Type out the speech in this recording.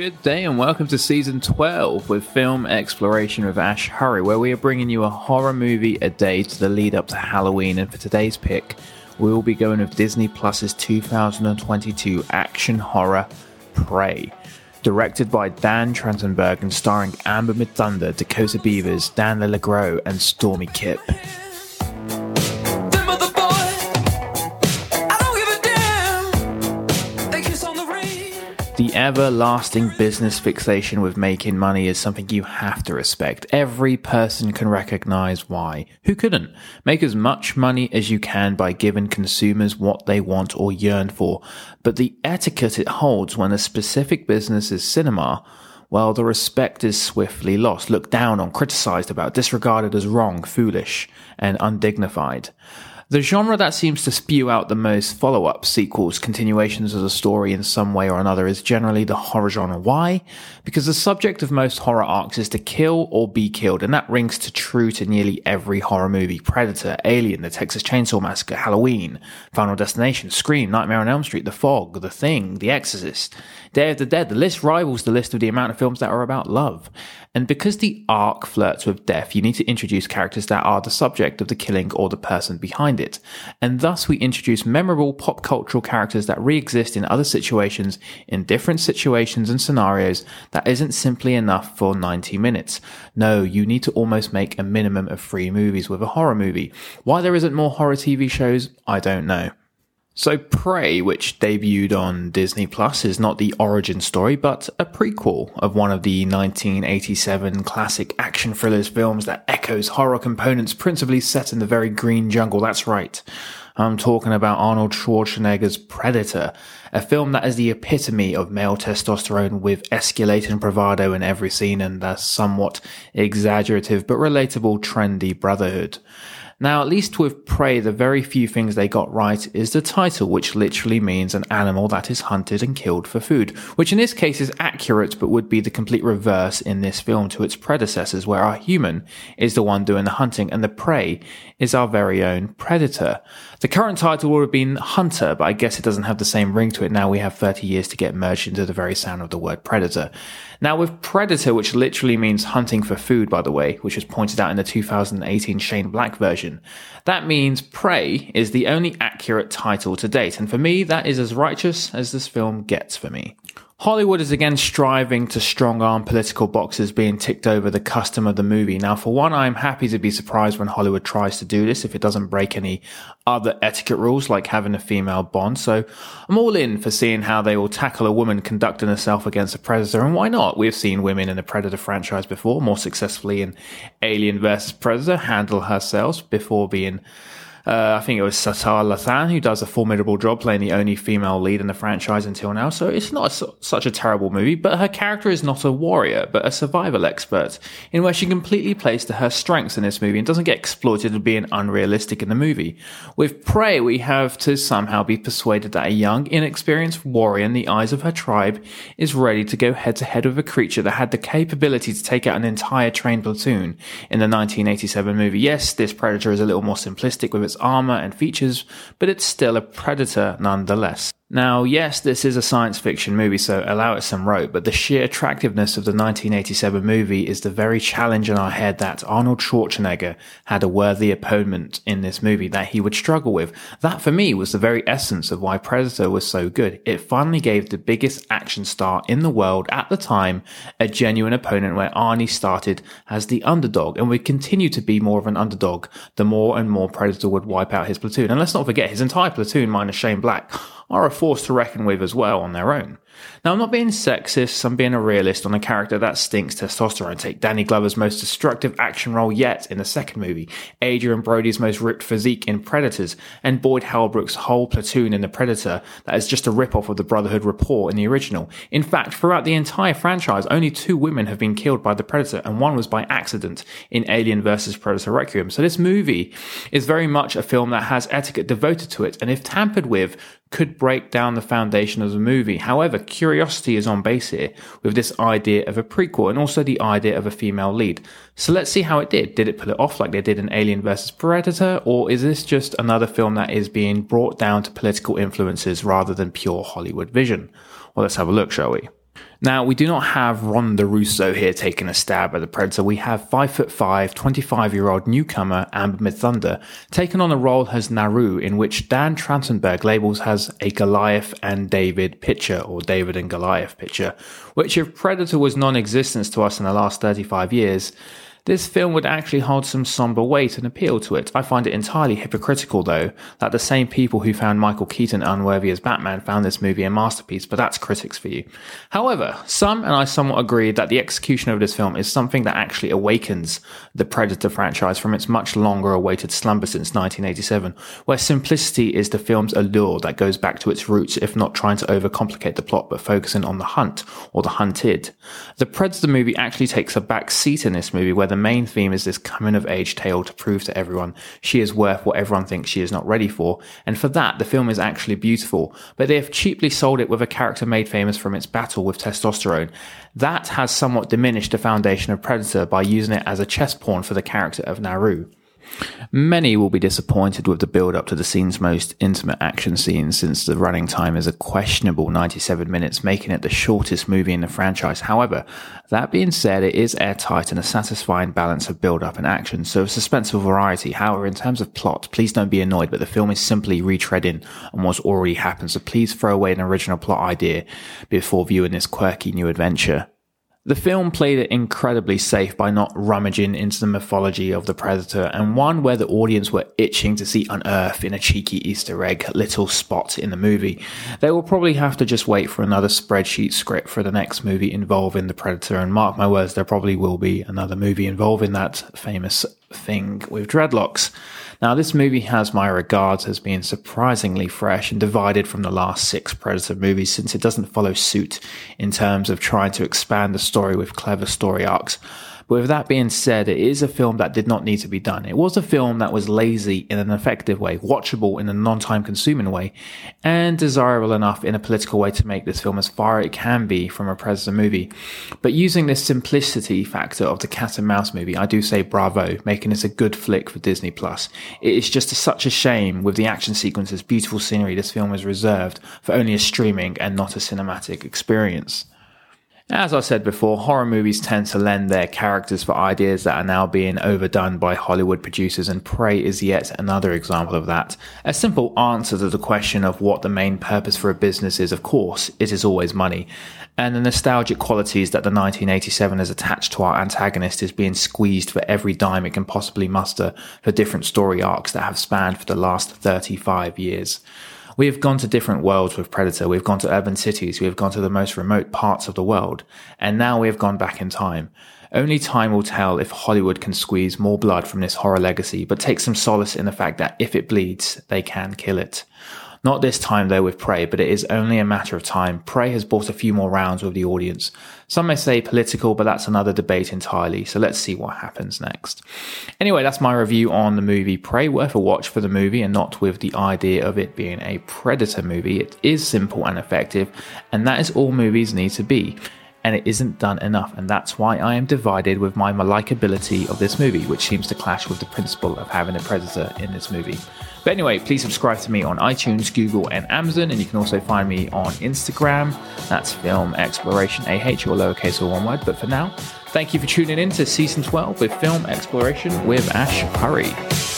Good day and welcome to season 12 with film exploration with Ash Puri, where we are bringing you a horror movie a day to the lead up to Halloween. And for today's pick, we will be going with Disney Plus's 2022 action horror Prey. Directed by Dan Trachtenberg and starring Amber Midthunder, Dakota Beavers, Dane DiLiegro, and Stormee Kipp. The everlasting business fixation with making money is something you have to respect. Every person can recognize why. Who couldn't? Make as much money as you can by giving consumers what they want or yearn for. But the etiquette it holds when a specific business is cinema, well, the respect is swiftly lost, looked down on, criticized about, disregarded as wrong, foolish, and undignified. The genre that seems to spew out the most follow up sequels, continuations of the story in some way or another is generally the horror genre. Why? Because the subject of most horror arcs is to kill or be killed, and that rings to true to nearly every horror movie. Predator, Alien, The Texas Chainsaw Massacre, Halloween, Final Destination, Scream, Nightmare on Elm Street, The Fog, The Thing, The Exorcist, Day of the Dead. The list rivals the list of the amount of films that are about love. And because the arc flirts with death, you need to introduce characters that are the subject of the killing or the person behind it. And thus we introduce memorable pop cultural characters that re-exist in other situations, in different situations and scenarios that isn't simply enough for 90 minutes. No, you need to almost make a minimum of three movies with a horror movie. Why there isn't more horror TV shows, I don't know. So Prey, which debuted on Disney Plus, is not the origin story, but a prequel of one of the 1987 classic action thrillers films that echoes horror components principally set in the very green jungle. That's right. I'm talking about Arnold Schwarzenegger's Predator, a film that is the epitome of male testosterone with escalating bravado in every scene and a somewhat exaggerative but relatable trendy brotherhood. Now, at least with Prey, the very few things they got right is the title, which literally means an animal that is hunted and killed for food, which in this case is accurate, but would be the complete reverse in this film to its predecessors, where our human is the one doing the hunting and the prey is our very own predator. The current title would have been Hunter, but I guess it doesn't have the same ring to it now we have 30 years to get merged into the very sound of the word predator. Now with predator, which literally means hunting for food, by the way, which was pointed out in the 2018 Shane Black version, that means prey is the only accurate title to date. And for me, that is as righteous as this film gets for me. Hollywood is again striving to strong arm political boxes being ticked over the custom of the movie. Now, for one, I'm happy to be surprised when Hollywood tries to do this if it doesn't break any other etiquette rules like having a female Bond. So I'm all in for seeing how they will tackle a woman conducting herself against a predator. And why not? We've seen women in the Predator franchise before, more successfully in Alien vs. Predator, handle herself before being uh, I think it was Sasha Lathan who does a formidable job playing the only female lead in the franchise until now. So it's not a, such a terrible movie, but her character is not a warrior, but a survival expert, in where she completely plays to her strengths in this movie and doesn't get exploited as being unrealistic in the movie. With Prey, we have to somehow be persuaded that a young, inexperienced warrior in the eyes of her tribe is ready to go head to head with a creature that had the capability to take out an entire trained platoon in the 1987 movie. Yes, this Predator is a little more simplistic with its armor and features, but it's still a predator nonetheless. Now, yes, this is a science fiction movie, so allow it some rope, but the sheer attractiveness of the 1987 movie is the very challenge in our head that Arnold Schwarzenegger had a worthy opponent in this movie that he would struggle with. That for me was the very essence of why Predator was so good. It finally gave the biggest action star in the world at the time a genuine opponent where Arnie started as the underdog and would continue to be more of an underdog the more and more Predator would wipe out his platoon. And let's not forget his entire platoon minus Shane Black are a force to reckon with as well on their own. Now, I'm not being sexist, I'm being a realist on a character that stinks testosterone. Take Danny Glover's most destructive action role yet in the second movie, Adrien Brody's most ripped physique in Predators, and Boyd Holbrook's whole platoon in The Predator that is just a rip-off of the Brotherhood report in the original. In fact, throughout the entire franchise, only two women have been killed by the Predator, and one was by accident in Alien vs. Predator Requiem. So this movie is very much a film that has etiquette devoted to it, and if tampered with, could break down the foundation of the movie. However, curiosity is on base here with this idea of a prequel and also the idea of a female lead. So let's see how it did. Did it pull it off like they did in Alien vs. Predator, or is this just another film that is being brought down to political influences rather than pure Hollywood vision? Well, let's have a look, shall we? Now, we do not have Ronda Rousey here taking a stab at the Predator. We have 5'5, 25 year old newcomer Amber Midthunder taking on a role as Naru, in which Dan Trachtenberg labels as a Goliath and David picture, or David and Goliath picture, which if Predator was non existent to us in the last 35 years, this film would actually hold some somber weight and appeal to it. I find it entirely hypocritical, though, that the same people who found Michael Keaton unworthy as Batman found this movie a masterpiece, but that's critics for you. However, some, and I somewhat agree, that the execution of this film is something that actually awakens the Predator franchise from its much longer awaited slumber since 1987, where simplicity is the film's allure that goes back to its roots, if not trying to overcomplicate the plot, but focusing on the hunt or the hunted. The Predator movie actually takes a back seat in this movie where the main theme is this coming of age tale to prove to everyone she is worth what everyone thinks she is not ready for. And for that, the film is actually beautiful. But they have cheaply sold it with a character made famous from its battle with testosterone. That has somewhat diminished the foundation of Predator by using it as a chess pawn for the character of Naru. Many will be disappointed with the build up to the scene's most intimate action scene since the running time is a questionable 97 minutes, making it the shortest movie in the franchise. However, that being said, it is airtight and a satisfying balance of build up and action, so a suspenseful variety. However, in terms of plot, please don't be annoyed, but the film is simply retreading on what's already happened, so please throw away an original plot idea before viewing this quirky new adventure. The film played it incredibly safe by not rummaging into the mythology of the Predator, and one where the audience were itching to see unearthed in a cheeky Easter egg little spot in the movie. They will probably have to just wait for another spreadsheet script for the next movie involving the Predator, and mark my words, there probably will be another movie involving that famous thing with dreadlocks. Now, this movie has my regards as being surprisingly fresh and divided from the last six Predator movies since it doesn't follow suit in terms of trying to expand the story with clever story arcs. But with that being said, it is a film that did not need to be done. It was a film that was lazy in an effective way, watchable in a non-time consuming way, and desirable enough in a political way to make this film as far it can be from a Predator movie. But using this simplicity factor of the cat and mouse movie, I do say bravo, making this a good flick for Disney Plus. It is just a, such a shame with the action sequences, beautiful scenery, this film is reserved for only a streaming and not a cinematic experience. As I said before, horror movies tend to lend their characters for ideas that are now being overdone by Hollywood producers, and Prey is yet another example of that. A simple answer to the question of what the main purpose for a business is, of course, it is always money. And the nostalgic qualities that the 1987 has attached to our antagonist is being squeezed for every dime it can possibly muster for different story arcs that have spanned for the last 35 years. We have gone to different worlds with Predator. We've gone to urban cities. We have gone to the most remote parts of the world. And now we have gone back in time. Only time will tell if Hollywood can squeeze more blood from this horror legacy, but take some solace in the fact that if it bleeds, they can kill it. Not this time though with Prey, but it is only a matter of time. Prey has bought a few more rounds with the audience. Some may say political, but that's another debate entirely. So let's see what happens next. Anyway, that's my review on the movie Prey. Worth a watch for the movie and not with the idea of it being a Predator movie. It is simple and effective, and that is all movies need to be and it isn't done enough, and that's why I am divided with my likability of this movie, which seems to clash with the principle of having a predator in this movie. But anyway, please subscribe to me on iTunes, Google, and Amazon, and you can also find me on Instagram. That's Film Exploration AH, or lowercase or one word. But for now, thank you for tuning in to season 12 with Film Exploration with Ash Puri.